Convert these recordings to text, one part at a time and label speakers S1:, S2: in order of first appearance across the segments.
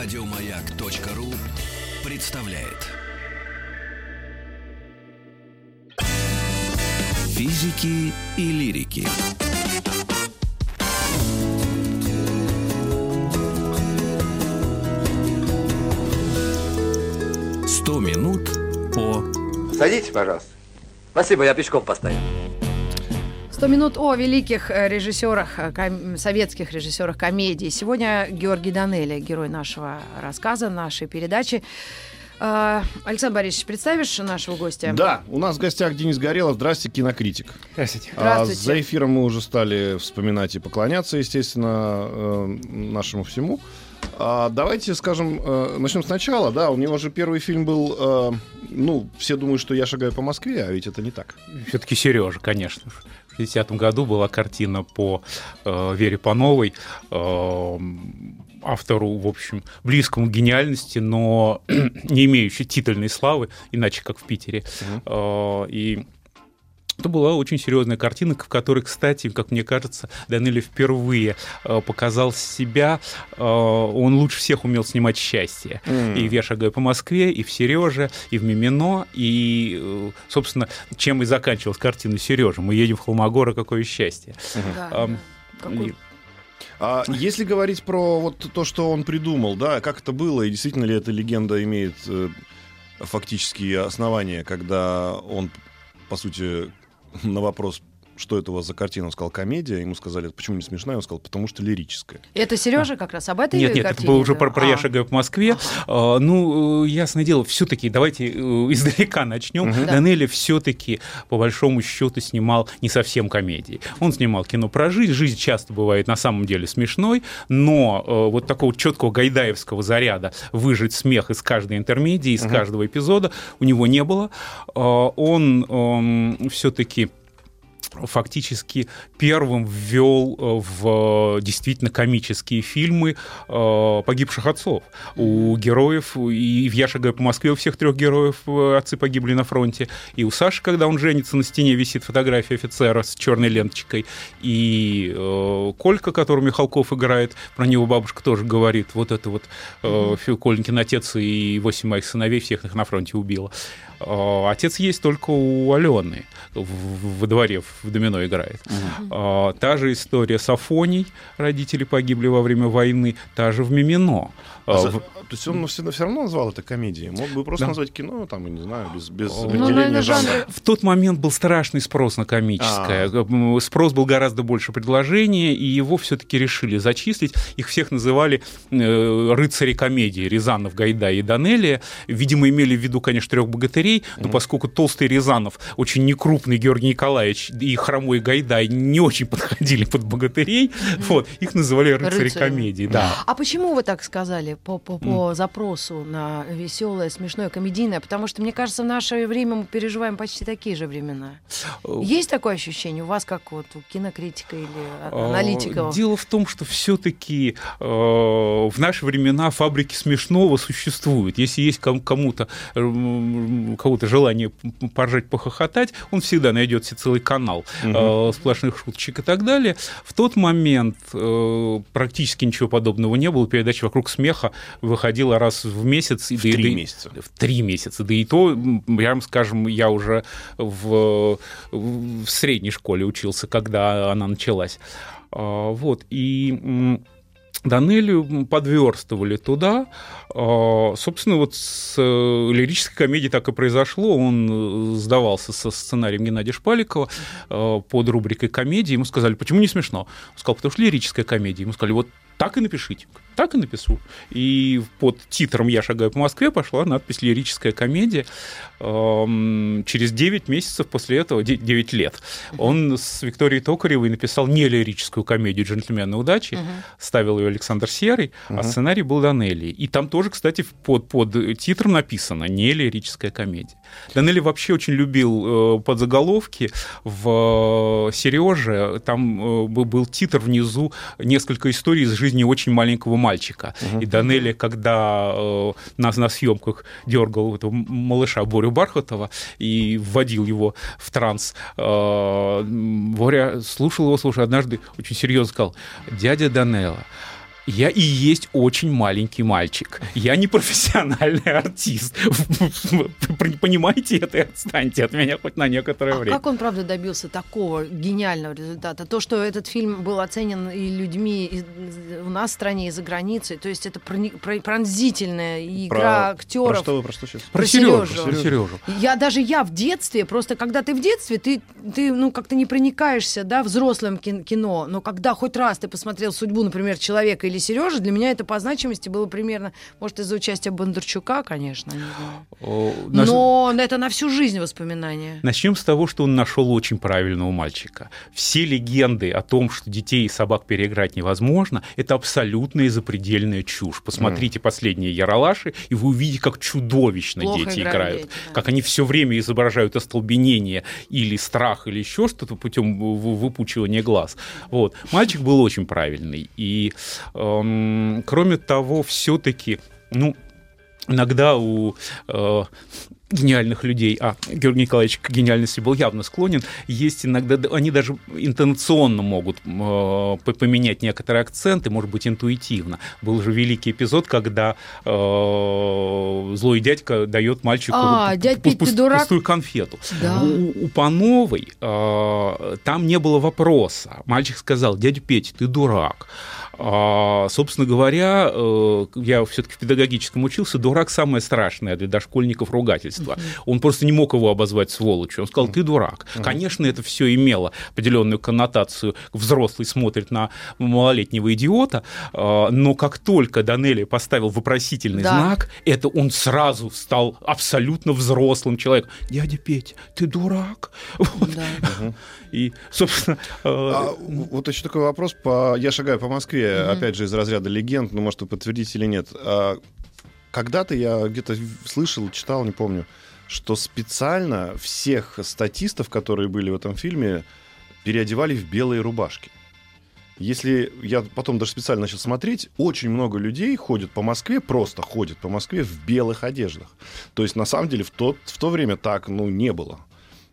S1: Радиомаяк.ру представляет. Физики и лирики. Сто минут по...
S2: Садитесь, пожалуйста. Спасибо, я пешком поставил.
S3: 100 минут о великих э, режиссерах, э, ком- советских режиссерах комедии. Сегодня Георгий Данелли, герой нашего рассказа, нашей передачи. Э, Александр Борисович, представишь нашего гостя?
S4: Да, у нас в гостях Денис Горелов. Здрасте, кинокритик.
S5: Здравствуйте.
S4: А,
S3: Здравствуйте.
S4: за эфиром мы уже стали вспоминать и поклоняться, естественно, э, нашему всему. А, давайте скажем, начнем сначала. Да, у него же первый фильм был, ну, все думают, что я шагаю по Москве, а ведь это не так.
S5: Все-таки Сережа, конечно. В 60-м году была картина по э, Вере Пановой, э, автору, в общем, близкому к гениальности, но не имеющей титульной славы, иначе как в Питере. Э, и это была очень серьезная картина, в которой, кстати, как мне кажется, Данелли впервые э, показал себя. Э, он лучше всех умел снимать счастье. И в «Я шагаю по Москве», и в «Сереже», и в «Мимино». И, э, собственно, чем и заканчивалась картина «Сережа». Мы едем в Холмогоры, какое счастье.
S3: Да.
S5: Ам,
S3: Какой-
S5: и-
S4: А если говорить про вот то, что он придумал, да, как это было, и действительно ли эта легенда имеет э, фактические основания, когда он, по сути, на вопрос, что это у вас за картина, он сказал комедия, ему сказали, почему не смешная, он сказал, потому что лирическая.
S3: Это Сережа как раз об этой
S5: Нет, нет, это
S3: картине,
S5: было уже
S3: да?
S5: про, про «Я
S3: А.
S5: шагаю по Москве». А, ну, э, ясное дело, все-таки давайте э, издалека начнем.
S3: Да.
S5: Данелли все-таки, по большому счету, снимал не совсем комедии. Он снимал кино про жизнь. Жизнь часто бывает на самом деле смешной, но э, вот такого четкого гайдаевского заряда выжить смех из каждой интермедии, из каждого эпизода у него не было. А, он все-таки фактически первым ввел э, в э, действительно комические фильмы э, погибших отцов. У героев, и в «Я шагаю по Москве» у всех трех героев отцы погибли на фронте. И у Саши, когда он женится, на стене висит фотография офицера с черной ленточкой. И Колька, которого Михалков играет, про него бабушка тоже говорит, вот это вот э, Фил Коленькин отец и восемь моих сыновей, всех их на фронте убила. Э, Отец есть только у Алены в- во дворе в домино играет. А, Та же история с Афоней, родители погибли во время войны, та же в Мимино.
S4: А
S5: А,
S4: за-
S5: в-
S4: То есть он все, равно назвал это комедией. Мог бы просто
S5: Да.
S4: назвать кино, там, я не знаю, без, без
S5: Ну,
S4: определения
S3: наверное,
S4: жанра.
S3: жанр-
S5: В тот момент был страшный спрос на комическое. М, Спрос был гораздо больше предложения, и его все-таки решили зачислить. Их всех называли э, рыцари комедии Рязанов, Гайдай и Данелия. Видимо, имели в виду, конечно, трех богатырей, но поскольку толстый Рязанов, очень некрупный Георгий Николаевич и хромой Гайдай не очень подходили под богатырей, вот, их называли рыцари
S3: Рыцарями.
S5: комедии. Да.
S3: А почему вы так сказали по, по, по запросу на веселое, смешное, комедийное? Потому что, мне кажется, в наше время мы переживаем почти такие же времена. Есть такое ощущение у вас, как вот у кинокритика или а- аналитика?
S5: Дело в том, что все-таки в наши времена фабрики смешного существуют. Если есть ком- кому-то у кого-то желание поржать, похохотать, он всегда найдет себе целый канал э, сплошных шуточек и так далее. В тот момент э, практически ничего подобного не было. Передача «Вокруг смеха» выходила раз в месяц. и
S4: В
S5: да
S4: три
S5: да
S4: месяца.
S5: в три месяца. Да и то, м, прям скажем, я уже в, в средней школе учился, когда она началась. А, Вот. И Данелию подверстывали туда. А, Собственно, вот с э, лирической комедией так и произошло. Он э, сдавался со сценарием Геннадия Шпаликова э, под рубрикой комедии. Ему сказали, почему не смешно? Он сказал, потому что лирическая комедия. Ему сказали, вот так и напишите. Так и напишу. И под титром «Я шагаю по Москве» пошла надпись «Лирическая комедия». Через 9 месяцев после этого, 9 лет, он с Викторией Токаревой написал не лирическую комедию «Джентльмены удачи», ставил ее Александр Серый, а сценарий был Данелли. И там тоже, кстати, под, под титром написано «Не лирическая комедия». Данелли вообще очень любил э, подзаголовки. В Сереже там э, был- титр внизу «Несколько историй из жизни очень маленького мальчика». И Данелли, когда э, нас на съемках дергал этого малыша Борю Бархатова и вводил его в транс, э, Боря слушал его, слушал, однажды очень серьезно сказал, дядя Данелла, Я и есть очень маленький мальчик. Я не профессиональный артист. Понимаете это и отстаньте от меня хоть на некоторое
S3: а
S5: время.
S3: как он, правда, добился такого гениального результата? То, что этот фильм был оценен и людьми и у нас в стране, и за границей, то есть это пронзительная игра
S4: Про-
S3: актеров.
S4: Про что вы, про что сейчас?
S3: Про
S5: Сережу.
S3: Сережу.
S5: Про Сережу.
S3: Я даже я в детстве, просто когда ты в детстве, ты, ты ну, как-то не проникаешься, да, взрослым кин- кино, но когда хоть раз ты посмотрел судьбу, например, человека или Сережи, для меня это по значимости было примерно, может, из-за участия Бондарчука, конечно, но это на всю жизнь воспоминания.
S5: Начнем с того, что он нашел очень правильного мальчика. Все легенды о том, что детей и собак переиграть невозможно, это абсолютная запредельная чушь. Посмотрите последние Яралаши, и вы увидите, как чудовищно
S3: Плохо
S5: дети
S3: играют дети, да.
S5: Как они все время изображают остолбенение или страх, или еще что-то путем выпучивания глаз. Вот. Мальчик был очень правильный. И, эм, кроме того, все-таки, ну, иногда у э, гениальных людей, а Георгий Николаевич к гениальности был явно склонен, есть иногда, они даже интонационно могут э, по- поменять некоторые акценты, может быть, интуитивно. Был же великий эпизод, когда э, злой дядька дает мальчику
S3: А, дядь
S5: пу-
S3: Петь, ты
S5: пуст-
S3: дурак?
S5: пустую конфету.
S3: Да.
S5: У, у Пановой э, там не было вопроса. Мальчик сказал, дядя Петя, ты дурак. А, собственно говоря, э, я все-таки в педагогическом учился, дурак самое страшное для дошкольников ругательство. Он просто не мог его обозвать сволочью. Он сказал, ты дурак. Конечно, это все имело определенную коннотацию. Взрослый смотрит на малолетнего идиота, э, но как только Данелли поставил вопросительный
S3: Да.
S5: знак, это он сразу стал абсолютно взрослым человеком. Дядя Петя, ты дурак. Вот.
S3: Да.
S5: И, собственно, э,
S4: А, вот еще такой вопрос. По... Я шагаю по Москве, опять же, из разряда легенд, ну, может, вы подтвердите или нет. А, Когда-то я где-то слышал, читал, не помню, что специально всех статистов, которые были в этом фильме, переодевали в белые рубашки. Если я потом даже специально начал смотреть, очень много людей ходят по Москве, просто ходят по Москве в белых одеждах. То есть, на самом деле, в то, в то время так ну, не было.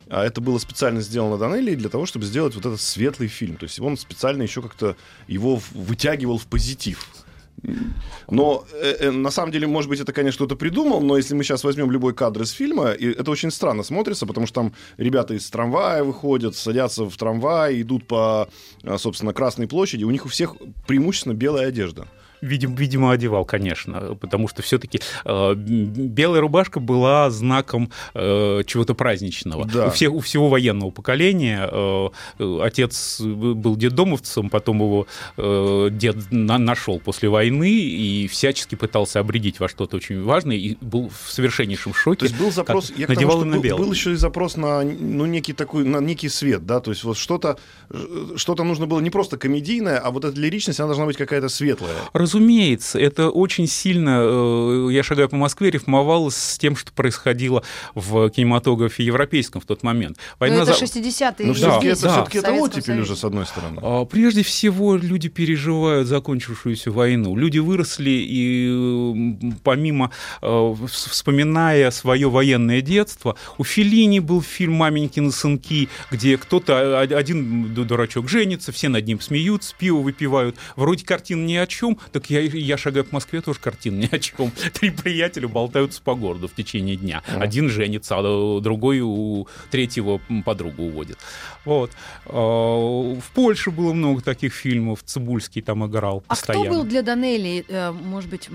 S4: А это было специально сделано Данелли для того, чтобы сделать вот этот светлый фильм. То есть он специально еще как-то его вытягивал в позитив. Но э, э, на самом деле, может быть, это, конечно, кто-то придумал, но если мы сейчас возьмем любой кадр из фильма, и это очень странно смотрится, потому что там ребята из трамвая выходят, садятся в трамвай, идут по, а, собственно, Красной площади, у них у всех преимущественно белая одежда.
S5: Видимо, видимо, одевал, конечно, потому что все-таки белая рубашка была знаком э, чего-то праздничного.
S4: Да.
S5: У, всех, у всего военного поколения э, э, отец был детдомовцем, потом его э, дед на- нашел после войны и всячески пытался обредить во что-то очень важное и был в совершеннейшем шоке.
S4: То есть был запрос, я к тому,
S5: надевал
S4: что был,
S5: белое.
S4: был еще и запрос на ну, некий такой, на некий свет, да, то есть вот что-то, э, что-то нужно было не просто комедийное, а вот эта лиричность, она должна быть какая-то светлая.
S5: Разумеется, это очень сильно, э, я шагаю по Москве, рифмовалось с тем, что происходило в кинематографе европейском в тот момент.
S3: Но
S5: Война
S3: это
S5: за-
S3: 60-е.
S4: Но
S5: да,
S4: это,
S5: да.
S4: все-таки это оттепель
S3: Союзе.
S4: уже, с одной стороны.
S5: А, Прежде всего, люди переживают закончившуюся войну. Люди выросли и помимо, э, вс- вспоминая свое военное детство, у Феллини был фильм «Маменькины сынки», где кто-то, а- один ду- дурачок женится, все над ним смеются, пиво выпивают. Вроде картин ни о чем, так я, я шагаю по Москве, тоже картин ни о чем. Три приятеля болтаются по городу в течение дня. Один женится, а другой у третьего подругу уводит. Вот. А, В Польше было много таких фильмов. Цибульский там играл
S3: А кто
S5: постоянно.
S3: был для Данелли, э, может быть,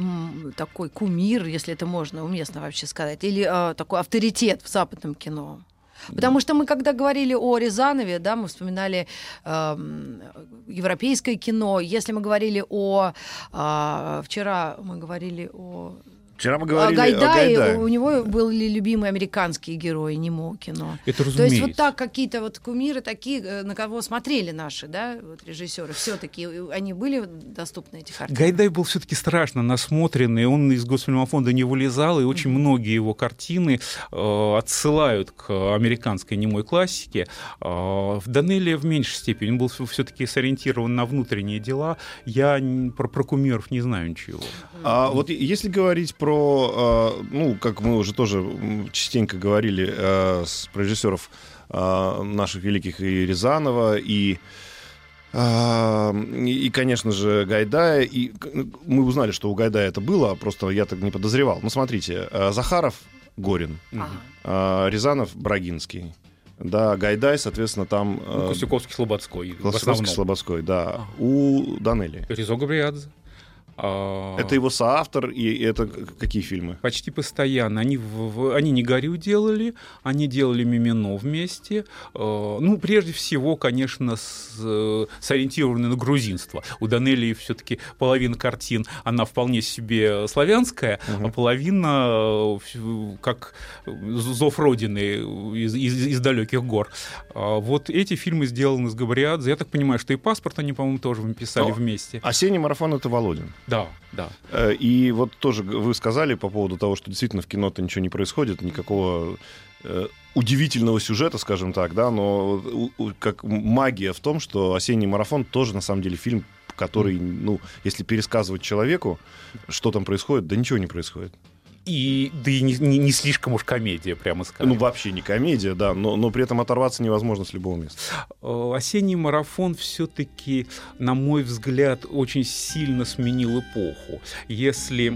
S3: такой кумир, если это можно уместно вообще сказать, или э, такой авторитет в западном кино? Потому что мы, когда говорили о Рязанове, да, мы вспоминали эм, европейское кино. Если мы говорили о... э, вчера мы говорили о...
S4: Вчера мы
S3: о
S4: говорили о
S3: Гайдае,
S4: Гайдае.
S3: у него были любимые американские герои, немо кино.
S5: Это
S3: То есть
S5: разумеется.
S3: вот так какие-то вот кумиры такие, э, на кого смотрели наши, да, вот режиссеры, все-таки они были доступны эти картины?
S5: Гайдай был все-таки страшно насмотренный, он из Госфильмофонда не вылезал, и очень многие его картины э, отсылают к американской немой классике. Э, в Данелия в меньшей степени, он был все-таки сориентирован на внутренние дела. Я про, про кумиров не знаю ничего.
S4: А вот и- если говорить про, э, ну, как мы уже тоже частенько говорили э, с про режиссеров э, наших великих и Рязанова, и А, И, конечно же, Гайдая. И к- мы узнали, что у Гайдая это было, просто я так не подозревал. Ну, смотрите, э, Захаров Горин,
S3: Ага.
S4: а, Рязанов Брагинский. Да, Гайдай, соответственно, там...
S5: Ну,
S4: э,
S5: Костюковский, Слободской. в
S4: Классиковский,
S5: основном.
S4: Слободской, да.
S5: Ага.
S4: У Данели.
S5: Резо Габриадзе. А,
S4: Это его соавтор, и это какие фильмы?
S5: Почти постоянно. Они, в- они не горю делали, они делали Мимино вместе. Э, Ну, прежде всего, конечно, с, э, сориентированы на грузинство. У Данелии все-таки половина картин, она вполне себе славянская, а половина э, как зов Родины из, из- из далеких гор. А Вот эти фильмы сделаны с Габриадзе. Я так понимаю, что и паспорт они, по-моему, тоже писали
S4: Но-
S5: вместе.
S4: Осенний марафон это Володин.
S5: Да, да.
S4: Э, И вот тоже вы сказали по поводу того, что действительно в кино-то ничего не происходит, никакого э, удивительного сюжета, скажем так, да, но как магия в том, что «Осенний марафон» тоже на самом деле фильм, который, ну, если пересказывать человеку, что там происходит, да ничего не происходит.
S5: И, да и не, не- не слишком уж комедия, прямо скажем.
S4: Ну, вообще не комедия, да, но, но при этом оторваться невозможно с любого места.
S5: Э, Осенний марафон все-таки, на мой взгляд, очень сильно сменил эпоху. Если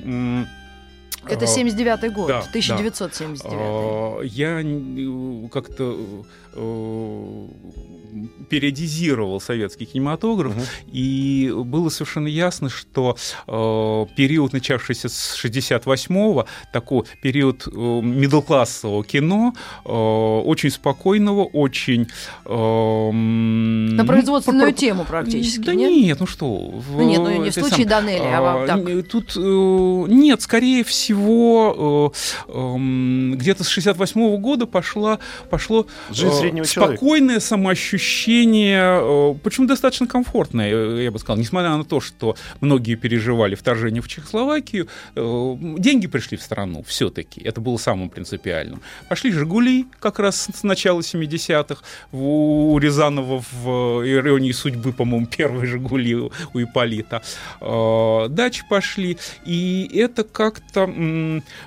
S3: Это
S5: э,
S3: 79-й год,
S5: да, да.
S3: 1979.
S5: э, я как-то э, периодизировал советский кинематограф,
S4: Мгм.
S5: и было совершенно ясно, что э, период, начавшийся с 68-го, такой период э, мидл-классового кино, э, очень спокойного, очень... э,
S3: На
S5: ну,
S3: производственную
S5: про-
S3: тему практически,
S5: Да
S3: нет?
S5: нет, ну что... в-
S3: Ну нет, ну не в случае
S5: сам-
S3: Данелли, а вам
S5: а,
S3: так.
S5: Тут э, нет, скорее всего, э, эм, где-то с 68 года пошла, пошло
S4: Жизнь
S5: э,
S4: среднего человека.
S5: спокойное самоощущение, э, почему достаточно комфортное, э, я бы сказал, несмотря на то, что многие переживали вторжение в Чехословакию, э, деньги пришли в страну все-таки, это было самым принципиальным. Пошли «Жигули» как раз с начала 70-х, у Рязанова в «Иронии судьбы», по-моему, первые «Жигули» у Ипполита. Э, Дачи пошли, и это как-то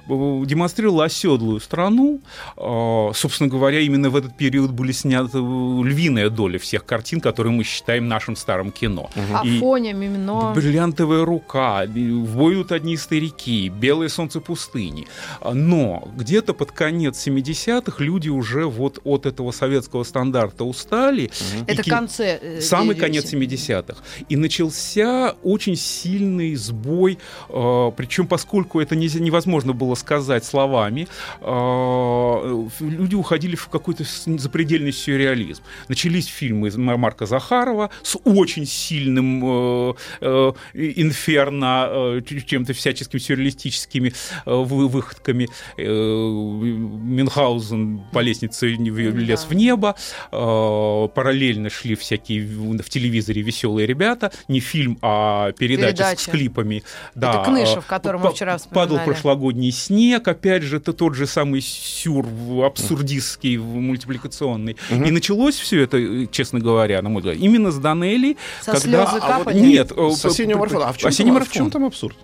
S5: демонстрировало оседлую страну. Собственно говоря, именно в этот период были сняты э, львиная доля всех картин, которые мы считаем нашим старым кино. И-
S3: Афоня, Мимино.
S5: Бриллиантовая рука, в бой идут одни старики, белое солнце пустыни. Но где-то под конец 70-х люди уже вот от этого советского стандарта устали. и
S3: Это
S5: ки-
S3: конце. э,
S5: Самый
S3: девяти-
S5: конец 70-х. И начался очень сильный сбой, э, причем поскольку это нельзя- невозможно было сказать словами, э, люди уходили в какой-то с- запредельный сюрреализм. Начались фильмы Марка Захарова с очень сильным э, э, инферно, э, чем-то всяческими сюрреалистическими э, вы- выходками. Э, Мюнхгаузен по лестнице лез
S3: Да.
S5: в небо. Э, Параллельно шли всякие в телевизоре веселые ребята. Не фильм, а передача с- с
S3: Передача.
S5: клипами. Да,
S3: Кнышев,
S5: э,
S3: который мы вчера
S5: Падал
S3: вспоминали.
S5: прошлогодний снег, опять же, это тот же самый сюр абсурдистский, в- мультипликационный. И началось все это, э, честно говоря, на мой взгляд, именно с Данелли.
S3: Со
S5: когда...
S3: слезы
S5: А вот
S3: капали?
S5: Нет, э,
S4: С осеннего марафона. А в чем,
S5: марафон.
S4: в чем там абсурд?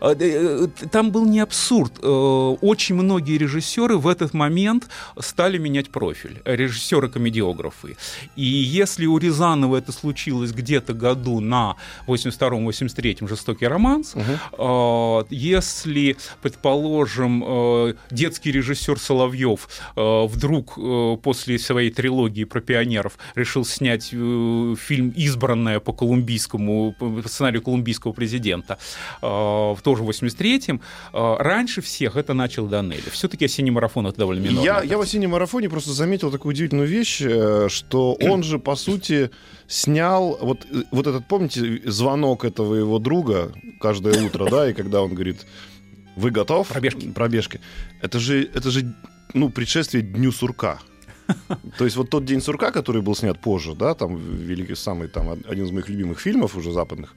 S5: А, э, э, Там был не абсурд. Э, Очень многие режиссеры в этот момент стали менять профиль. Режиссеры-комедиографы. И если у Рязанова это случилось где-то году на 82-83 «Жестокий романс», э, если, предположим, детский режиссер Соловьев вдруг после своей трилогии про пионеров решил снять фильм «Избранная» по колумбийскому, по сценарию колумбийского президента, э, в тоже в 83-м, э, раньше всех это начал Данелли. Все-таки «Осенний марафон» — это довольно минорно.
S4: Я, я в осеннем марафоне просто заметил такую удивительную вещь, э, что он же, по сути, снял вот, э, вот этот, помните, звонок этого его друга каждое утро, да, и когда он говорит, вы готов?
S5: Пробежки.
S4: Пробежки. Это же, это же ну, предшествие Дню сурка. То есть вот тот день сурка, который был снят позже, да, там великий самый там од- один из моих любимых фильмов уже западных.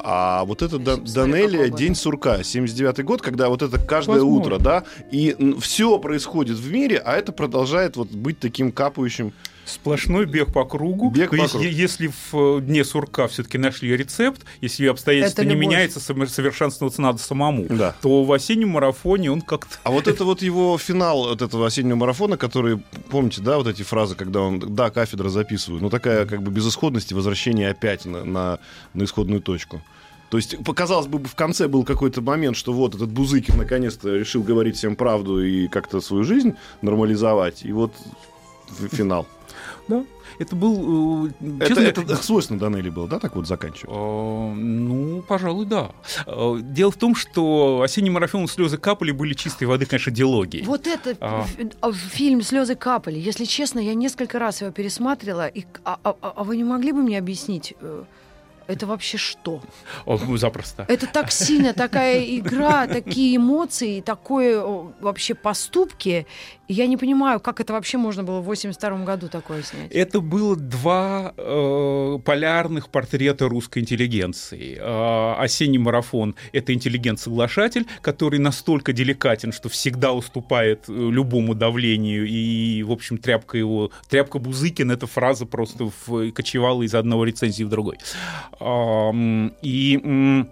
S4: А вот это Да-
S3: Смотри,
S4: Данелия День сурка, 79 год, когда вот это каждое
S5: Возможно.
S4: утро, да, и все происходит в мире, а это продолжает вот быть таким капающим.
S5: Сплошной бег по кругу.
S4: Бег по
S5: Если-
S4: кругу.
S5: Если в э, дне сурка все-таки нашли рецепт, если обстоятельства не меняются, совершенствоваться надо самому,
S4: Да.
S5: то в осеннем марафоне он как-то...
S4: А вот это вот его финал вот этого осеннего марафона, который, помните, да, вот эти фразы, когда он, да, кафедра записываю, ну такая как бы безысходность и возвращение опять на, на, на исходную точку. То есть, показалось бы, в конце был какой-то момент, что вот этот Бузыкин наконец-то решил говорить всем правду и как-то свою жизнь нормализовать, и вот финал.
S5: Да, это был... э,
S4: Это,
S5: честно,
S4: это свойственно Данели было, да, так вот заканчивать?
S5: Э, Ну, пожалуй, да. Э, Дело в том, что осенний марафон слезы капали были чистой воды, конечно, диалоги.
S3: Вот это
S5: А.
S3: а, фильм Слезы капали. Если честно, я несколько раз его пересматривала. И, а, а- а вы не могли бы мне объяснить, это вообще что?
S5: О, ну, запросто.
S3: Это так сильно, такая игра, такие эмоции, такое вообще поступки. Я не понимаю, как это вообще можно было в 82 году такое снять.
S5: Это было два э, полярных портрета русской интеллигенции. Э, осенний марафон — это интеллигент-соглашатель, который настолько деликатен, что всегда уступает э, любому давлению, и, в общем, тряпка его... Тряпка Бузыкин — эта фраза просто в- кочевала из одного рецензии в другой. И...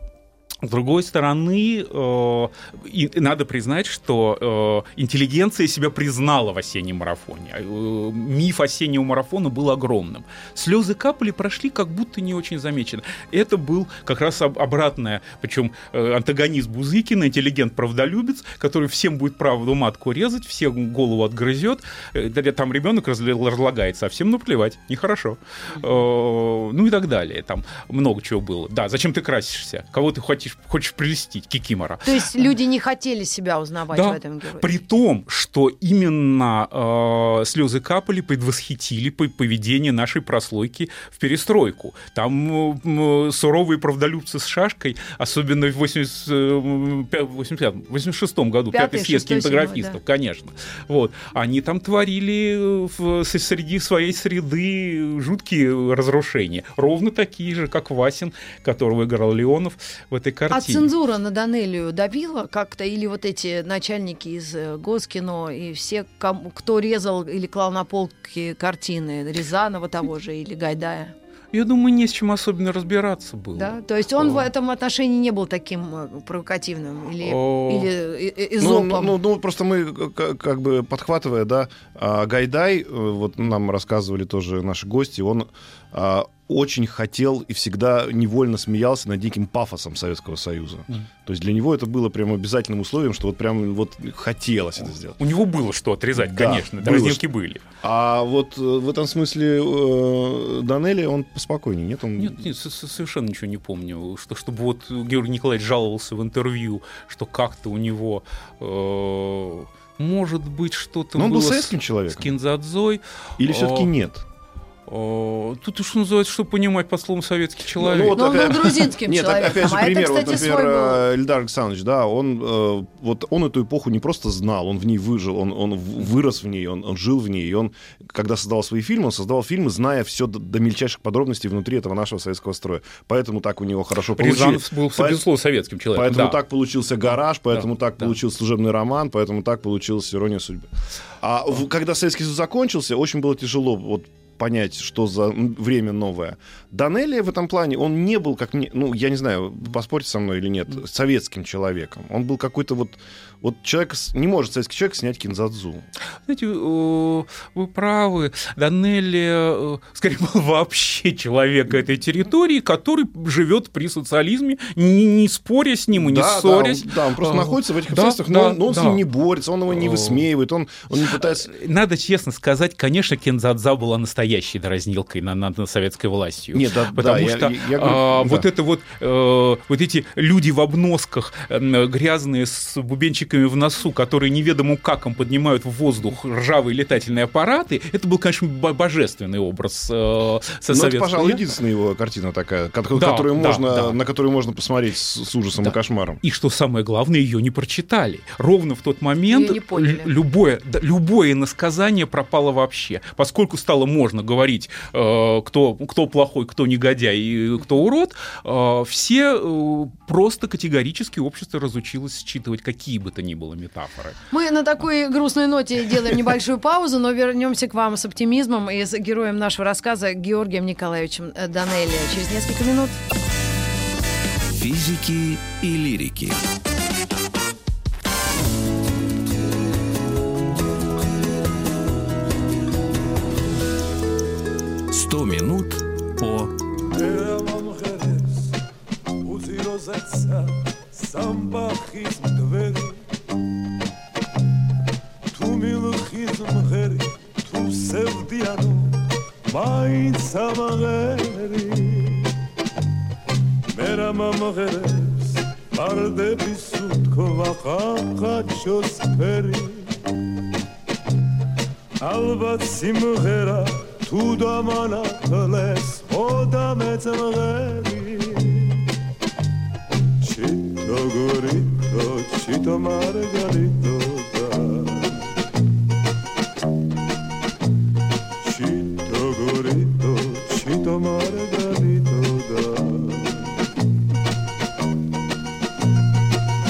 S5: с другой стороны, э, и надо признать, что э, интеллигенция себя признала в осеннем марафоне. Э, миф осеннего марафона был огромным. Слезы капали, прошли как будто не очень замечено. Это был как раз об- обратное, причем э, антагонист Бузыкина, интеллигент-правдолюбец, который всем будет правду матку резать, всем голову отгрызет. Э, Там ребенок разлагается, а всем наплевать, нехорошо. Э, Ну и так далее. Там много чего было. Да, зачем ты красишься? Кого ты хочешь, хочешь прелестить? Кикимора.
S3: То есть люди не хотели себя узнавать
S5: Да,
S3: в этом герое.
S5: При том, что именно э, слезы капали предвосхитили по- поведение нашей прослойки в перестройку. Там э, суровые правдолюбцы с шашкой, особенно в 80, э, пя- 85 86 году,
S3: Пятый,
S5: съезд кинематографистов,
S3: седьмой,
S5: конечно. Вот. Они там творили э, в- среди своей среды жуткие разрушения. Ровно такие же, как Васин, которого играл Леонов в этой
S3: А
S5: картине.
S3: цензура на Данелию добила как-то? Или вот эти начальники из э, Госкино и все, кому- кто резал или клал на полки картины Рязанова того же или Гайдая?
S5: Я думаю, не с чем особенно разбираться было.
S3: Да? То есть он
S5: О.
S3: в этом отношении не был таким э, провокативным или,
S5: О.
S3: или э, э,
S4: Ну,
S3: эзопом?
S4: ну, ну, ну, просто мы, как бы подхватывая, да, а, Гайдай, вот нам рассказывали тоже наши гости, он а, очень хотел и всегда невольно смеялся над диким пафосом Советского Союза.
S5: Мгм.
S4: То есть для него это было прям обязательным условием, что вот прям вот хотелось это сделать.
S5: У него было что отрезать,
S4: Да,
S5: конечно,
S4: было
S5: разнилки были.
S4: А вот э, в этом смысле э, Данелли, он поспокойнее, нет? Он...
S5: Нет, нет, с- с- совершенно ничего не помню. Что, чтобы вот Георгий Николаевич жаловался в интервью, что как-то у него э, может быть что-то
S4: Но он
S5: было
S4: был
S5: с-
S4: советским
S5: с
S4: человеком.
S5: Кинзадзой.
S4: Или все-таки
S5: О,
S4: нет?
S5: Тут, что называется, что понимать под словом советский человек.
S4: Ну, вот
S3: Но он был
S4: опять-
S3: грузинским
S4: Нет,
S3: человеком.
S4: опять же
S3: а это,
S4: пример, вот,
S3: кстати,
S4: например, э, Эльдар Александрович, да, он, э, вот он эту эпоху не просто знал, он в ней выжил, он, он вырос в ней, он, он жил в ней, и он, когда создавал свои фильмы, он создавал фильмы, зная все до, до мельчайших подробностей внутри этого нашего советского строя. Поэтому так у него хорошо получилось.
S5: Рязанов был,
S4: По-
S5: безусловно, советским человеком.
S4: Поэтому
S5: да.
S4: так получился гараж, поэтому
S5: Да,
S4: так
S5: да.
S4: получился служебный роман, поэтому так получилась ирония судьбы. А в- когда Советский Союз закончился, очень было тяжело вот понять, что за время новое. Данелия в этом плане, он не был, как мне, ну, я не знаю, поспорьте со мной или нет, советским человеком. Он был какой-то вот, вот человек, с- не может советский человек снять кинзадзу.
S5: Знаете, э, вы правы. Данелли, э, скорее, был вообще человек этой территории, который живет при социализме, не, не споря с ним и не
S4: да,
S5: ссорясь.
S4: Да, он, да, он просто
S5: А,
S4: находится в этих
S5: да,
S4: обстоятельствах,
S5: да,
S4: но, он, но он с
S5: да.
S4: ним не борется, он его не
S5: О.
S4: высмеивает, он, он не пытается...
S5: Надо честно сказать, конечно, Кензадза была настоящей дразнилкой над, над- над советской властью.
S4: Нет, да,
S5: Потому
S4: да,
S5: что
S4: я- я говорю,
S5: а,
S4: да.
S5: вот это вот, э, вот эти люди в обносках, э, грязные с бубенчиками в носу, которые неведомо как им поднимают в воздух ржавые летательные аппараты, это был, конечно, бо- божественный образ э, со
S4: Ну, это,
S5: советской-
S4: пожалуй, единственная его картина такая, ко-
S5: Да,
S4: которую
S5: да,
S4: можно,
S5: да.
S4: на которую можно посмотреть с, с ужасом
S5: Да.
S4: и кошмаром.
S5: И что самое главное, ее не прочитали. Ровно в тот момент любое, да, любое иносказание пропало вообще. Поскольку стало можно говорить, э, кто, кто плохой, кто негодяй и кто урод, э, все э, просто категорически общество разучилось считывать какие бы то ни было метафоры.
S3: Мы на такой грустной ноте делаем небольшую паузу, но вернемся к вам с оптимизмом и с героем нашего рассказа Георгием Николаевичем Данелли через несколько минут.
S1: Физики и лирики.
S6: გაიცა სამბახის მდვერი თუ მილხის მღერი თუ სევდიანო მაინც ამაღერი მე რა მომღერებს პარდები სუთქო ვახახაჩოს ფერი. ალბათ სიმღერა თუ დამანათლეს ოდამეწმღერი до горito, ci to margarito da. Ci to gorito, ci to.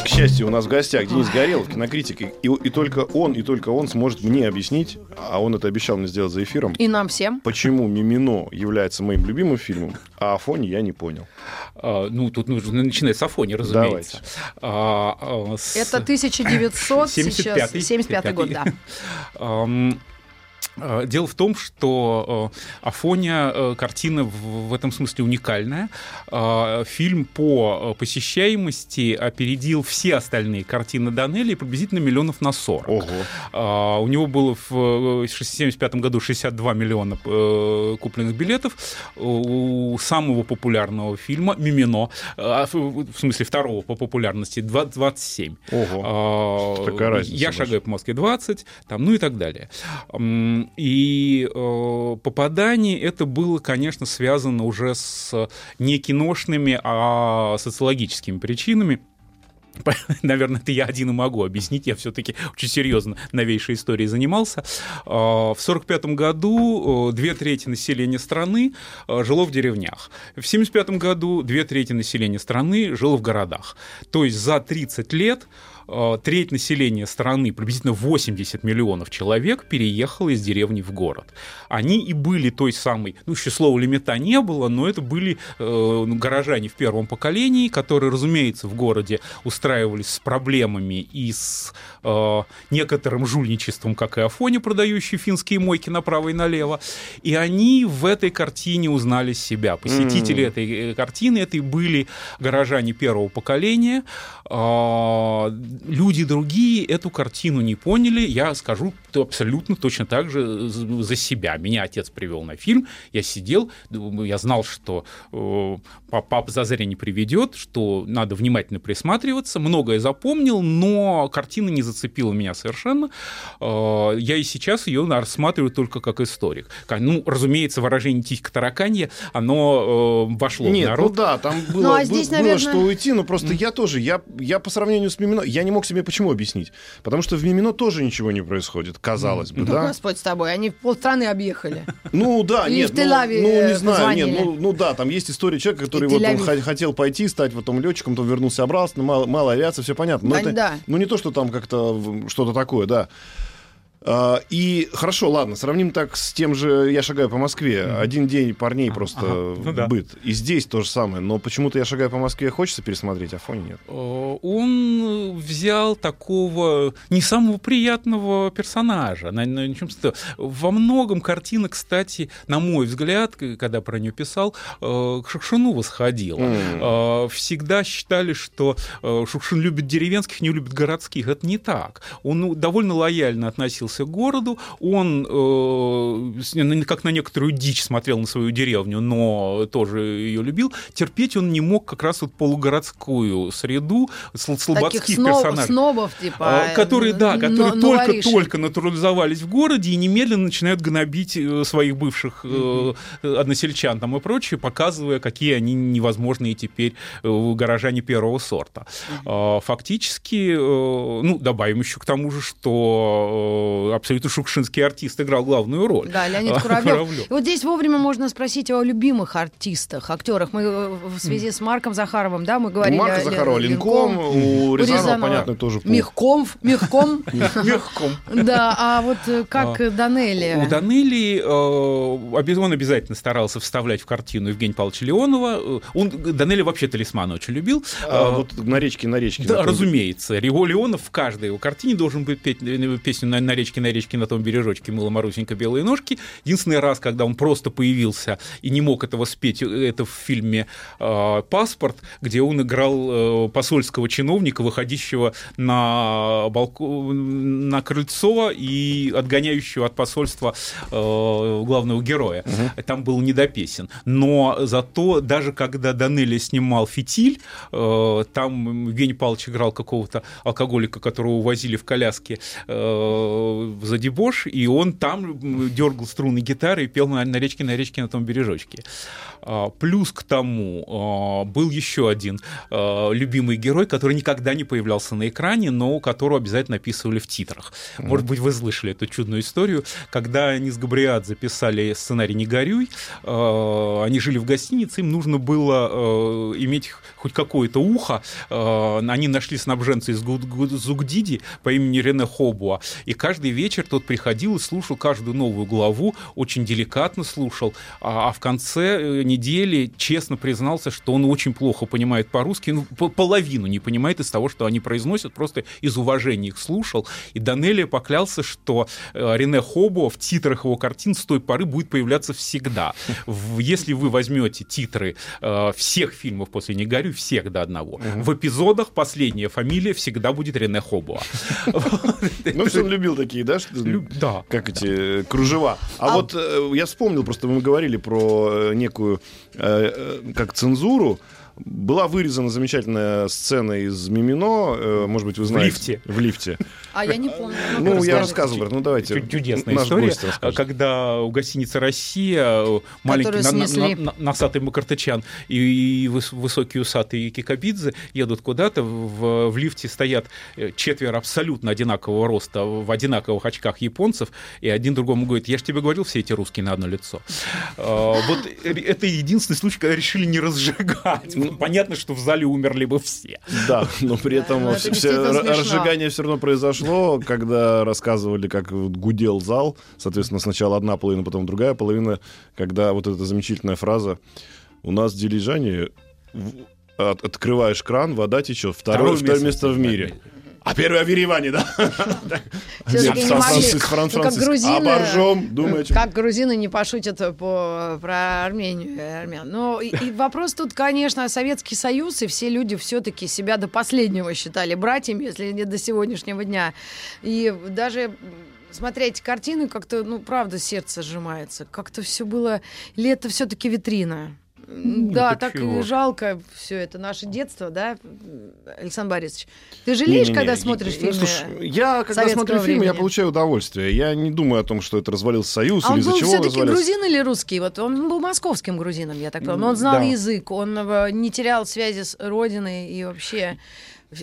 S4: К счастью, у нас в гостях Денис Горелов, кинокритик, и, и только он, и только он сможет мне объяснить, а он это обещал мне сделать за эфиром.
S3: И нам всем.
S4: Почему «Мимино» является моим любимым фильмом, а «Афони» я не понял.
S5: А, ну, тут нужно начинать с Афони, разумеется. А, а, с-
S3: Это 1900 сейчас,
S5: 75-й.
S3: 75 год, да.
S5: А, Дело в том, что э, Афоня э, картина в этом смысле уникальная. Фильм по э, посещаемости опередил все остальные картины Данелли приблизительно миллионов на 40.
S4: Ого.
S5: У него было в 1975 году 62 миллиона э, купленных билетов. У самого популярного фильма «Мимино», а, в смысле второго по популярности, два- 27.
S4: Ого.
S5: А, Я шагаю по Москве 20, там, ну и так далее. И э, попадание это было, конечно, связано уже с не киношными, а социологическими причинами. Наверное, это я один и могу объяснить. Я все-таки очень серьезно новейшей историей занимался. А, В 1945 году э, две трети населения страны э, жило в деревнях. В 1975 году две трети населения страны жило в городах. То есть за 30 лет э, треть населения страны, приблизительно 80 миллионов человек, переехало из деревни в город. Они и были той самой, ну, еще слова лимита не было, но это были э, ну, горожане в первом поколении, которые, разумеется, в городе устраивались с проблемами и с э, некоторым жульничеством, как и Афоня, продающий финские мойки направо и налево. И они в этой картине узнали себя. Посетители
S4: М.
S5: этой э, картины это и были горожане первого поколения. А, Люди другие эту картину не поняли. Я скажу то абсолютно точно так же з- за себя. Меня отец привел на фильм. Я сидел, я знал, что э, па- папа за зря не приведет, что надо внимательно присматриваться. Многое запомнил, но картина не зацепила меня совершенно. Э, Я и сейчас ее рассматриваю только как историк. Ну, разумеется, выражение «титька тараканье», оно э, вошло в
S4: Нет,
S5: народ.
S4: ну да, там было,
S3: Ну, а здесь,
S4: было
S3: наверное-
S4: что уйти, но просто я тоже, я, я по сравнению с Мимино, я не мог себе почему объяснить. Потому что в Мимино тоже ничего не происходит, казалось бы,
S3: Ну,
S4: да?
S3: Господь с тобой, они полстраны объехали.
S4: Ну да, нет, ну, ну, не знаю, нет, ну, ну да, там есть история человека, который вот он хотел пойти, стать потом летчиком, потом вернулся обратно, мало, мало авиации, все понятно. Но это, ну не то, что там как-то что-то такое, да. А, И хорошо, ладно, сравним так с тем же «Я шагаю по Москве». Один день парней просто
S5: ага, ну да.
S4: быт. И здесь то же самое. Но почему-то «Я шагаю по Москве» хочется пересмотреть, а фоне нет.
S5: Э, он взял такого не самого приятного персонажа. Во многом картина, кстати, на мой взгляд, когда про нее писал, э, к Шукшину восходила. Э, Всегда считали, что Шукшин любит деревенских, не любит городских. Это не так. Он ну, довольно лояльно относился к городу. Он э, как на некоторую дичь смотрел на свою деревню, но тоже ее любил. Терпеть он не мог как раз вот полугородскую среду, сл-
S3: Таких
S5: слободских
S3: сноб-
S5: персонажей.
S3: снобов, типа.
S5: А, Которые, да, которые только-только натурализовались в городе и немедленно начинают гнобить э, своих бывших э, односельчан там и прочее, показывая, какие они невозможные теперь э, горожане первого сорта. А, Фактически, э, ну, добавим еще к тому же, что э, абсолютно шукшинский артист играл главную роль.
S3: Да, Леонид
S5: А,
S3: Куравлев.
S5: Куравлев.
S3: И вот здесь вовремя можно спросить о любимых артистах, актерах. Мы э, в связи с Марком Захаровым, да, мы
S4: У
S3: говорили Ле-
S4: Захарова Линком, у Рязанова, понятно, тоже пух.
S3: Мягком, мягком.
S5: Мягком.
S3: Да, а вот э, как
S5: А,
S3: Данелли?
S5: У Данелли э, он обязательно старался вставлять в картину Евгения Павловича Леонова. Он, Данелли вообще талисман очень любил.
S4: А, вот на речке, на речке.
S5: Да, разумеется. Рио Леонов в каждой его картине должен быть петь песню на речке речке, на речке, на том бережочке мыла Марусенька белые ножки. Единственный раз, когда он просто появился и не мог этого спеть, это в фильме э, «Паспорт», где он играл э, посольского чиновника, выходящего на, балко... на крыльцо и отгоняющего от посольства э, главного героя. Угу. Там был не до песен. Но зато даже когда Данелли снимал «Фитиль», э, там Евгений Павлович играл какого-то алкоголика, которого увозили в коляске э, за дебош, и он там дергал струны гитары и пел на, на речке, на речке, на том бережочке. А, плюс к тому а, был еще один а, любимый герой, который никогда не появлялся на экране, но которого обязательно описывали в титрах. Может быть, вы слышали эту чудную историю, когда они с Габриад записали сценарий «Не горюй», они жили в гостинице, им нужно было иметь хоть какое-то ухо. Они нашли снабженца из Зугдиди по имени Рене Хобуа, и каждый вечер тот приходил и слушал каждую новую главу, очень деликатно слушал, а в конце э, недели честно признался, что он очень плохо понимает по-русски, ну, половину не понимает из того, что они произносят, просто из уважения их слушал. И Данелли поклялся, что э, Рене Хобо в титрах его картин с той поры будет появляться всегда. Если вы возьмете титры э, всех фильмов после «Не горю», всех до одного, в эпизодах последняя фамилия всегда будет Рене Хобо.
S4: Ну, что он любил такие, да? Да. Как эти кружева. А, а вот э, я вспомнил, просто мы говорили про некую Э, э, как цензуру, была вырезана замечательная сцена из Мимино, э, может быть, вы знаете.
S5: В лифте.
S4: В лифте.
S3: А я не помню.
S4: Ну, я рассказывал, ну давайте.
S5: Чудесная история, когда у гостиницы «Россия» маленький носатый Макартычан и высокий усатый Кикабидзе едут куда-то, в, лифте стоят э, четверо абсолютно одинакового роста, в одинаковых очках японцев, и один другому говорит, я же тебе говорил, все эти русские на одно лицо. А, вот это единственный случай, когда решили не разжигать. Ну, понятно, что в зале умерли бы все.
S4: Да, но при этом ну, разжигание все равно произошло когда рассказывали, как гудел зал. Соответственно, сначала одна половина, потом другая половина, когда вот эта замечательная фраза «У нас в Дилижане от, открываешь кран, вода течет. Второе, второе место в мире. А первое в Ереване, да?
S3: Как грузины, оборжем, думаете. Как грузины не пошутят по, про Армению и армян. Но и, вопрос тут, конечно, Советский Союз, и все люди все-таки себя до последнего считали братьями, если не до сегодняшнего дня. И даже смотреть картины, как-то, ну, правда, сердце сжимается. Как-то все было... Или это все-таки витрина? Ну, да, так чего? жалко все это наше детство, да, Александр Борисович. Ты жалеешь, не, не, когда не, смотришь фильмы? Слушай,
S4: я когда смотрю фильмы, я получаю удовольствие. Я не думаю о том, что это развалился Союз а или из-за чего
S3: он был все-таки грузин или русский? Вот он был московским грузином, я так понимаю. Он знал да. язык, он э, не терял связи с родиной и вообще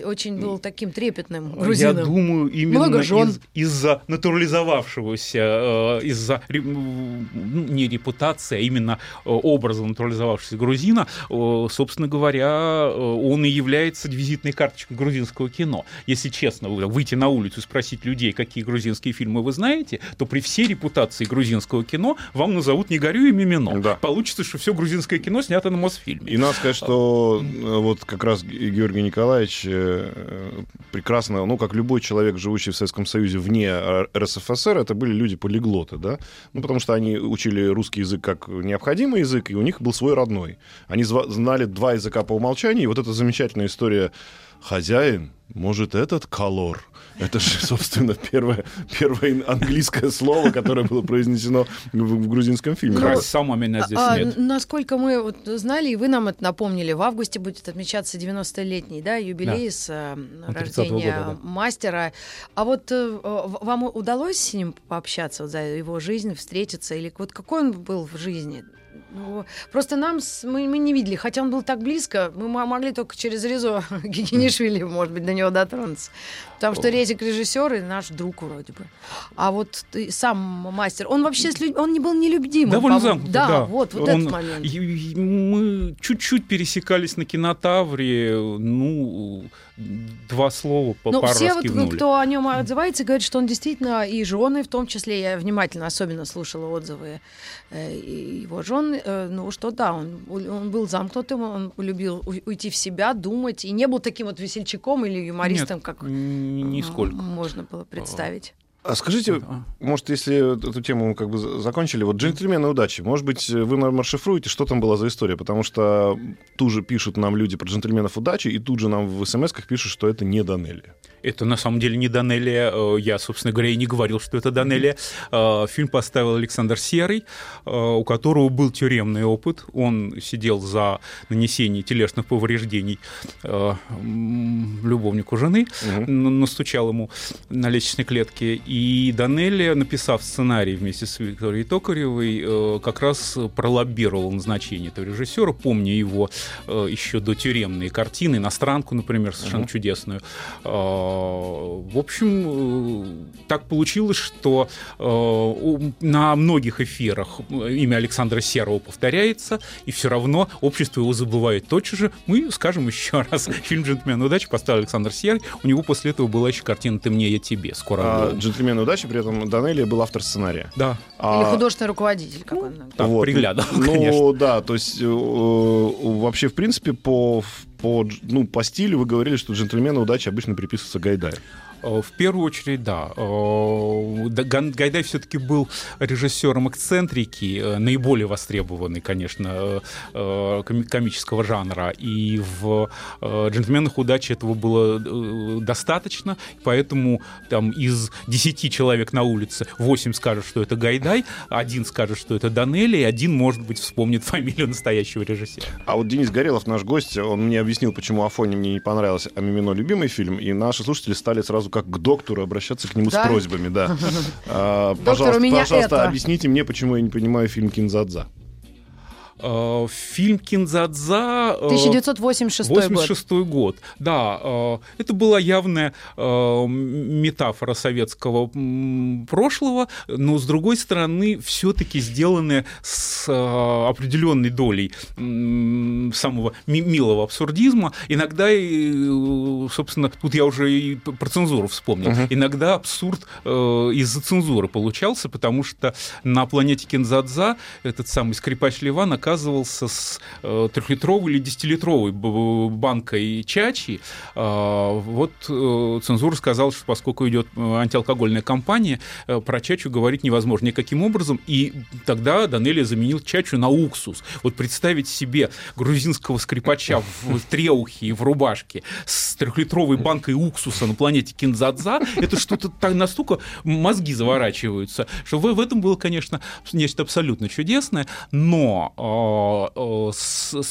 S3: очень был таким трепетным грузином.
S5: Я думаю, именно из, из-за натурализовавшегося, э, из-за ну, не репутации, а именно э, образа натурализовавшегося грузина, э, собственно говоря, он и является визитной карточкой грузинского кино. Если честно, выйти на улицу и спросить людей, какие грузинские фильмы вы знаете, то при всей репутации грузинского кино вам назовут «Не горю» и «Мимино». Да. Получится, что все грузинское кино снято на Мосфильме.
S4: И надо сказать, что вот как раз Георгий Николаевич прекрасно, ну, как любой человек, живущий в Советском Союзе вне РСФСР, это были люди-полиглоты, да, ну, потому что они учили русский язык как необходимый язык, и у них был свой родной. Они знали два языка по умолчанию, и вот эта замечательная история «Хозяин, может, этот колор?» Это же, собственно, первое, первое английское слово, которое было произнесено в, в грузинском фильме.
S5: Ну, Сама меня здесь а, нет.
S3: Насколько мы вот знали, и вы нам это напомнили, в августе будет отмечаться 90-летний да, юбилей да. с э, рождения года, да. мастера. А вот э, вам удалось с ним пообщаться вот, за его жизнь, встретиться? Или вот какой он был в жизни? Ну, просто нам мы, мы не видели, хотя он был так близко, мы могли только через Резо Гигинишвили, может быть, до него дотронуться. Потому что Резик режиссер и наш друг вроде бы. А вот ты, сам мастер, он вообще с людьми, он не был нелюбимым.
S5: Довольно замкнутый,
S3: да.
S5: Да,
S3: вот, вот он, этот момент.
S5: Мы чуть-чуть пересекались на кинотавре, ну, два слова по
S3: ну,
S5: пару
S3: все вот,
S5: кивнули.
S3: кто о нем отзывается, говорят, что он действительно и жены, в том числе, я внимательно особенно слушала отзывы э, его жен, э, ну, что да, он, он был замкнутым, он любил уйти в себя, думать, и не был таким вот весельчаком или юмористом,
S5: Нет,
S3: как
S5: нисколько.
S3: можно было представить.
S4: А скажите, может, если эту тему мы как бы за- закончили, вот «Джентльмены удачи», может быть, вы нам расшифруете, что там была за история? Потому что тут же пишут нам люди про «Джентльменов удачи», и тут же нам в смс-ках пишут, что это не Данелли.
S5: Это на самом деле не Данелия. Э, Я, собственно говоря, и не говорил, что это Данелия. Э, Фильм поставил Александр Серый, э, у которого был тюремный опыт. Он сидел за нанесение телесных повреждений любовнику жены, н- настучал ему на лестничной клетке. И Данелия, написав сценарий вместе с Викторией Токаревой, э, как раз пролоббировал назначение этого режиссера, помня его э, еще до тюремные картины, «Иностранку», например, совершенно чудесную. Э, В общем, так получилось, что на многих эфирах имя Александра Серова повторяется, и все равно общество его забывает тотчас же. Мы скажем еще раз. Фильм «Джентльмен удачи» поставил Александр Серый. У него после этого была еще картина «Ты мне, я тебе» скоро.
S4: А. «Джентльмены удачи» при этом Данелли был автор сценария.
S5: Да,
S4: А,
S3: Или художественный руководитель, как он
S5: так,
S4: вот.
S5: приглядывал,
S4: Ну,
S5: конечно.
S4: да, то есть э, вообще, в принципе, по, по, ну, по стилю вы говорили, что «Джентльмены удачи» обычно приписываются Гайдаю.
S5: Э, В первую очередь, да. Э, Гайдай все-таки был режиссером эксцентрики, э, наиболее востребованный, конечно, коми- комического жанра. И в «Джентльменах удачи» этого было достаточно, поэтому там из 10 человек на улице 8 скажут, что это Гайдай, один скажет, что это Данелли, и один, может быть, вспомнит фамилию настоящего режиссера.
S4: А вот Денис Горелов, наш гость, он мне объяснил, почему Афоне мне не понравился, а Мимино любимый фильм, и наши слушатели стали сразу как к доктору обращаться к нему
S3: Да?
S4: с просьбами, да. А,
S3: Доктор,
S4: Пожалуйста, пожалуйста, объясните мне, почему я не понимаю фильм Кинзадза.
S5: Э, Фильм «Кинзадза» э,
S3: 1986 год.
S5: 86 год. Да, э, это была явная э, метафора советского прошлого, но с другой стороны все-таки сделанная с э, определенной долей самого ми- милого абсурдизма. Иногда, и, э, собственно, тут я уже и про цензуру вспомнил. Иногда абсурд э, из-за цензуры получался, потому что на планете Кинзадза этот самый скрипач Ливан оказывался с э, трехлитровой или десятилитровой банкой чачи. А, вот э, цензура сказала, что поскольку идет э, антиалкогольная кампания, про чачу говорить невозможно никаким образом, и тогда Данелия заменил чачу на уксус. Вот представить себе грузинского скрипача в треухе и в рубашке с трехлитровой банкой уксуса на планете Кинзадза, это что-то так настолько мозги заворачиваются, что в, этом было, конечно, нечто абсолютно чудесное, но с-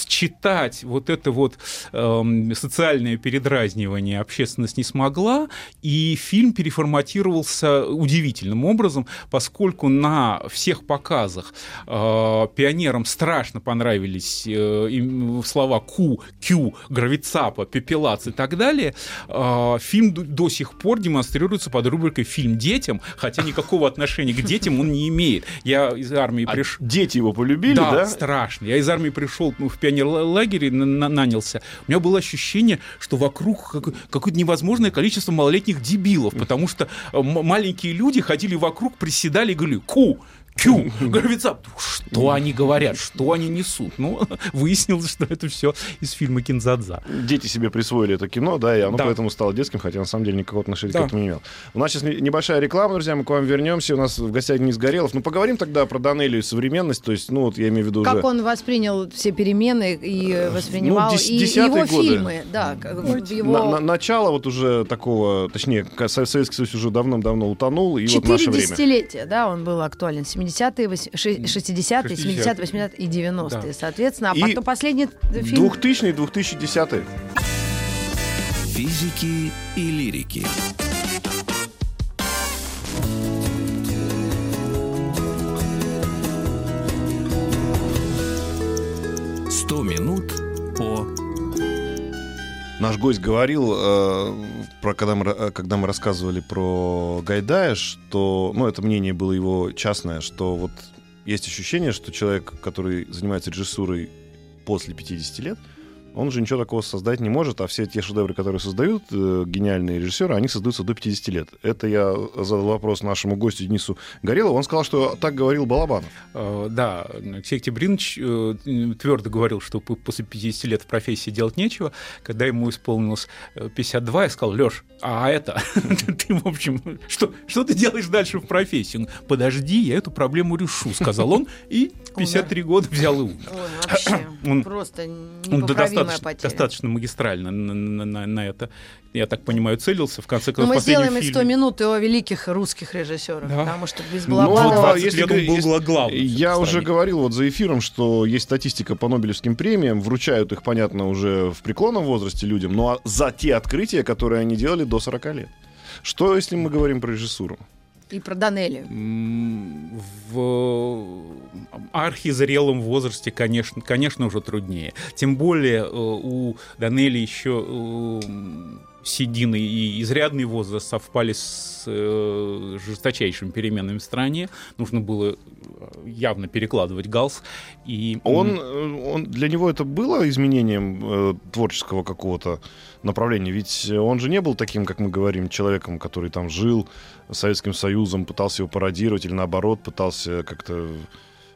S5: считать вот это вот эм, социальное передразнивание общественность не смогла, и фильм переформатировался удивительным образом, поскольку на всех показах э, пионерам страшно понравились э, слова ку, кю, гравицапа, пепелац и так далее, э, фильм до, до сих пор демонстрируется под рубрикой «Фильм детям», хотя никакого отношения к детям он не имеет. Я из армии
S4: А
S5: пришел...
S4: дети его полюбили,
S5: Да,
S4: да?
S5: Страшно. Я из армии пришел ну, в пионерлагере, на- на- нанялся. У меня было ощущение, что вокруг какое- какое-то невозможное количество малолетних дебилов, потому что э, маленькие люди ходили вокруг, приседали и говорили «ку», Кю! Гравицап! Что они говорят? Что они несут? Ну, выяснилось, что это все из фильма Кинзадза.
S4: Дети себе присвоили это кино, да, и оно
S5: да.
S4: поэтому стало детским, хотя на самом деле никакого отношения
S5: да.
S4: к этому не имел. У нас сейчас небольшая реклама, друзья, мы к вам вернемся. У нас в гостях не сгорелов, Ну, поговорим тогда про Данелию и современность. То есть, ну, вот я имею в виду
S3: Как
S4: уже...
S3: он воспринял все перемены и э, ну, воспринимал
S4: ну, дес-
S3: и его
S4: годы.
S3: фильмы. Да, его...
S4: На, на, начало вот уже такого, точнее, Советский Союз уже давным-давно утонул. И
S3: Четыре вот
S4: наше время.
S3: десятилетия, да, он был актуален. 70 80-е, 60-е, 70-е, 80-е и 90-е,
S5: да.
S3: соответственно. А
S4: и
S3: потом последний фильм...
S4: 2000-е, 2010-е.
S1: Физики и лирики. «Сто минут по...»
S4: Наш гость говорил э, про, когда, мы, э, когда мы рассказывали про Гайдая, что, ну, это мнение было его частное, что вот есть ощущение, что человек, который занимается режиссурой после 50 лет, Он же ничего такого создать не может, а все те шедевры, которые создают э, гениальные режиссеры, они создаются до 50 лет. Это я задал вопрос нашему гостю Денису Горелову. Он сказал, что так говорил Балабанов.
S5: Э, Да, Алексей Октябринович э, твердо говорил, что после 50 лет в профессии делать нечего. Когда ему исполнилось э, 52, я сказал, Леш, а это, ты, в общем, что, что ты делаешь дальше в профессии? Подожди, я эту проблему решу, сказал он, и в 53 года взял и умер. Он-
S3: просто
S5: Он
S3: непоправимая
S5: достаточно,
S3: потеря.
S5: достаточно магистрально на, на- на- на это, я так понимаю, целился. В конце
S3: Ну,
S5: концов,
S3: мы
S5: последний
S3: сделаем из 100
S5: фильм-
S3: минут и о великих русских режиссерах,
S5: Да.
S3: потому что без
S4: Ну,
S3: Балабанова...
S4: а
S5: 20
S4: если
S5: лет он был
S4: если-
S5: главным
S4: Я уже говорил вот за эфиром, что есть статистика по Нобелевским премиям, вручают их, понятно, уже в преклонном возрасте людям, но за те открытия, которые они делали до 40 лет. Что, если мы говорим про режиссуру?
S3: И про Данелию.
S5: В архизрелом возрасте, конечно, конечно, уже труднее. Тем более э, у Данели еще э, седины и изрядный возраст совпали с э, жесточайшими переменами в стране. Нужно было э, явно перекладывать галс. И,
S4: Он, э, он, для него это было изменением э, творческого какого-то направления? Ведь он же не был таким, как мы говорим, человеком, который там жил Советским Союзом, пытался его пародировать или наоборот пытался как-то,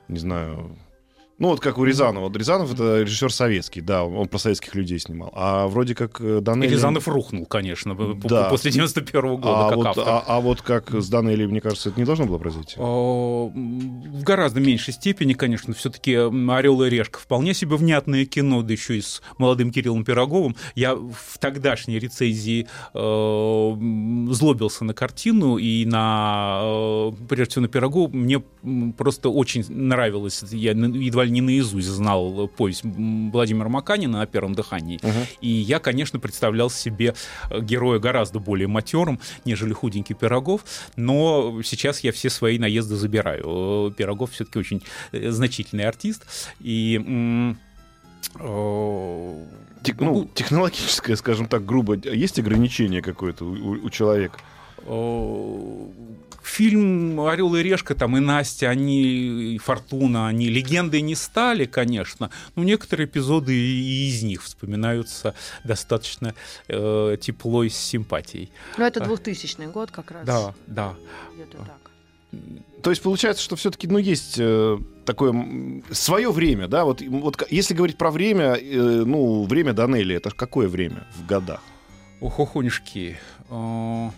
S4: не знаю... Ну, вот как у Рязанова. Вот Рязанов — это режиссер советский, да, он про советских людей снимал. А вроде как э,
S5: и
S4: Данелли...
S5: Рязанов рухнул, конечно,
S4: Да.
S5: после 91 года,
S4: а,
S5: как
S4: вот,
S5: автор.
S4: а, а вот как с Данелли, мне кажется, это не должно было произойти.
S5: В гораздо меньшей степени, конечно, все-таки Орел и Решка вполне себе внятное кино, да еще и с молодым Кириллом Пироговым. Я в тогдашней рецензии э, злобился на картину и на э, прежде всего на Пирогова. Мне просто очень нравилось. Я едва ли не наизусть знал повесть Владимира Маканина на первом дыхании. И я, конечно, представлял себе э, героя гораздо более матерым, нежели худенький Пирогов, но сейчас я все свои наезды забираю. Э, Пирогов все-таки очень э, значительный артист, и э,
S4: Тех- ну, технологическое, скажем так, грубо, есть ограничение какое-то у- у человека?
S5: Фильм «Орел и решка», там и Настя, они, и Фортуна, они легендой не стали, конечно, но некоторые эпизоды и из них вспоминаются достаточно э, тепло и с симпатией.
S3: Ну, это 2000 год как раз.
S5: Да, да.
S3: Где-то так.
S4: То есть получается, что все-таки, ну, есть э, такое свое время, да? Вот, вот если говорить про время, э, ну, время Данелли, это какое время в годах?
S5: Охохонюшки. э,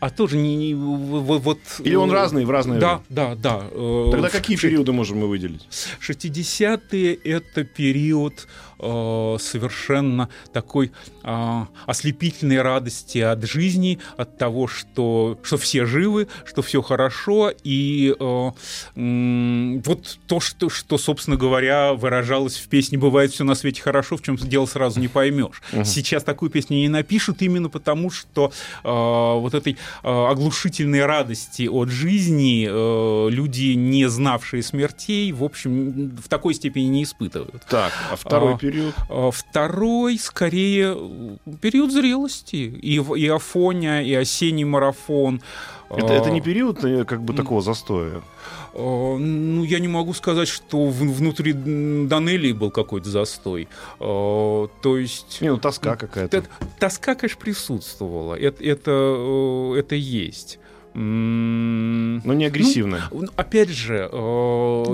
S5: А тоже не, не- вот.
S4: Или он
S5: э,
S4: разный в разное
S5: Да,
S4: время?
S5: да, да. э,
S4: Тогда какие периоды можем мы выделить?
S5: 60-е это период э, совершенно такой э, ослепительной радости от жизни, от того, что, что все живы, что все хорошо, и э, вот то, что, что, собственно говоря, выражалось в песне «Бывает все на свете хорошо», в чем дело сразу не поймешь. Сейчас такую песню не напишут именно потому, что э, вот этой э, оглушительной радости от жизни э, люди, не знавшие смертей, в общем, в такой степени не испытывают.
S4: Так, а второй
S5: А,
S4: период?
S5: А Второй, скорее, период зрелости. И, и Афоня, и осенний марафон.
S4: Это,
S5: А,
S4: это не период э, как бы такого застоя?
S5: а, Ну, я не могу сказать, что внутри Данелии был какой-то застой. А, То есть...
S4: Не, ну тоска какая-то.
S5: Тоска, конечно, присутствовала. Это, это, это есть.
S4: Но не агрессивная.
S5: ну, Опять же, э,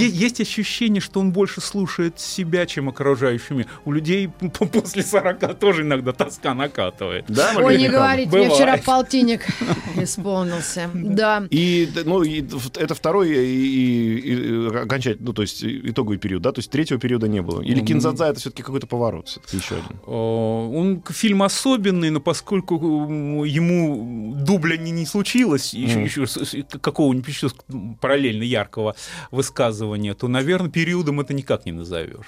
S5: есть ощущение, что он больше слушает себя, чем окружающий мир. У людей после 40 тоже иногда тоска накатывает.
S4: да,
S3: Ой, не говорите, мне
S5: Бывает.
S3: вчера полтинник исполнился. Да.
S4: И, ну, и это второй и, и- и окончательный, ну, то есть и- итоговый период, да? То есть третьего периода не было. Или. Кинзадза это все-таки какой-то поворот, все-таки еще один.
S5: Э, Он фильм особенный, но поскольку ему дубля не, не случилось, еще,
S4: Мгм.
S5: еще с- какого-нибудь еще параллельно яркого высказывания, то, наверное, периодом это никак не назовешь.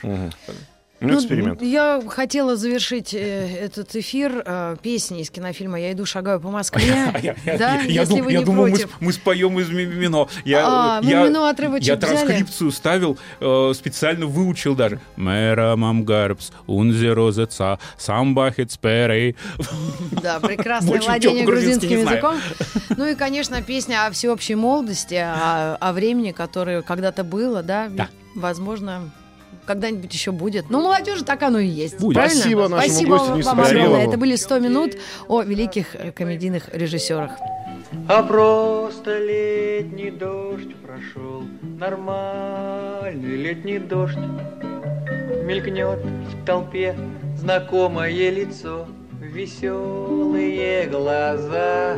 S4: Ну, эксперимент.
S3: я хотела завершить э, этот эфир э, песней из кинофильма «Я иду, шагаю по Москве». Да, если вы не против.
S5: мы споем из Мимино. Я,
S3: А, отрывочек
S5: я транскрипцию ставил, э, специально выучил даже. Мэра мамгарбс, унзерозеца, самбахет сперей.
S3: Да, прекрасное владение грузинским языком. Ну и, конечно, песня о всеобщей молодости, о, времени, которое когда-то было, Да. возможно, когда-нибудь еще будет. Ну, молодежи так оно и есть.
S5: Будет.
S3: Правильно?
S4: Спасибо нашему
S3: Спасибо
S4: гостю
S3: вам огромное. Это были 100 минут о великих э, комедийных режиссерах.
S7: А просто летний дождь прошел, нормальный летний дождь. Мелькнет в толпе знакомое лицо, веселые глаза.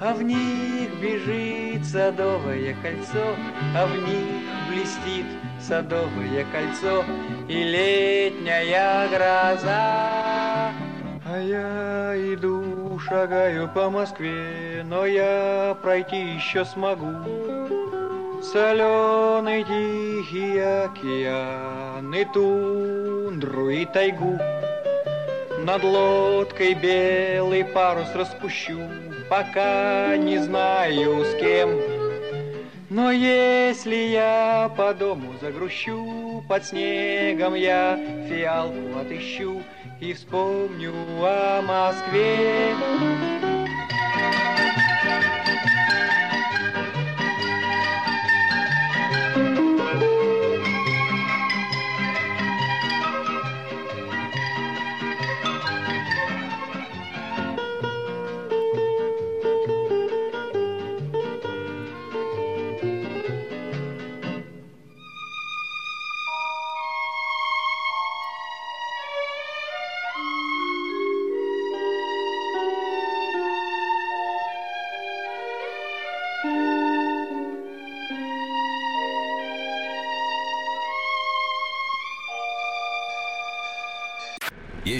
S7: А в них бежит садовое кольцо, а в них блестит садовое кольцо и летняя гроза. А я иду, шагаю по Москве, но я пройти еще смогу. Соленый тихий океан и тундру и тайгу. Над лодкой белый парус распущу, пока не знаю с кем. Но если я по дому загрущу, под снегом я фиалку отыщу и вспомню о Москве.